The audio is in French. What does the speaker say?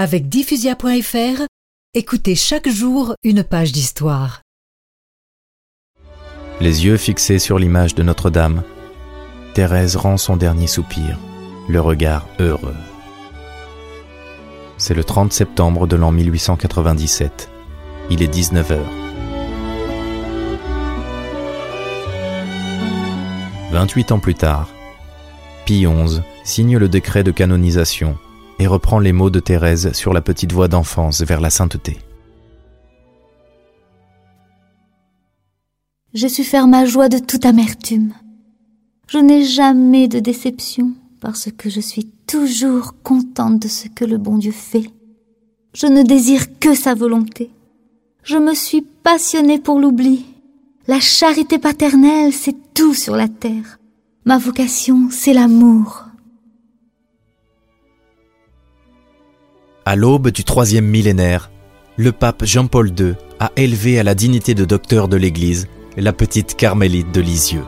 Avec diffusia.fr, écoutez chaque jour une page d'histoire. Les yeux fixés sur l'image de Notre-Dame, Thérèse rend son dernier soupir, le regard heureux. C'est le 30 septembre de l'an 1897. Il est 19h. 28 ans plus tard, Pie XI signe le décret de canonisation et reprend les mots de Thérèse sur la petite voie d'enfance vers la sainteté. J'ai su faire ma joie de toute amertume. Je n'ai jamais de déception parce que je suis toujours contente de ce que le bon Dieu fait. Je ne désire que sa volonté. Je me suis passionnée pour l'oubli. La charité paternelle, c'est tout sur la terre. Ma vocation, c'est l'amour. À l'aube du troisième millénaire, le pape Jean-Paul II a élevé à la dignité de docteur de l'Église la petite carmélite de Lisieux.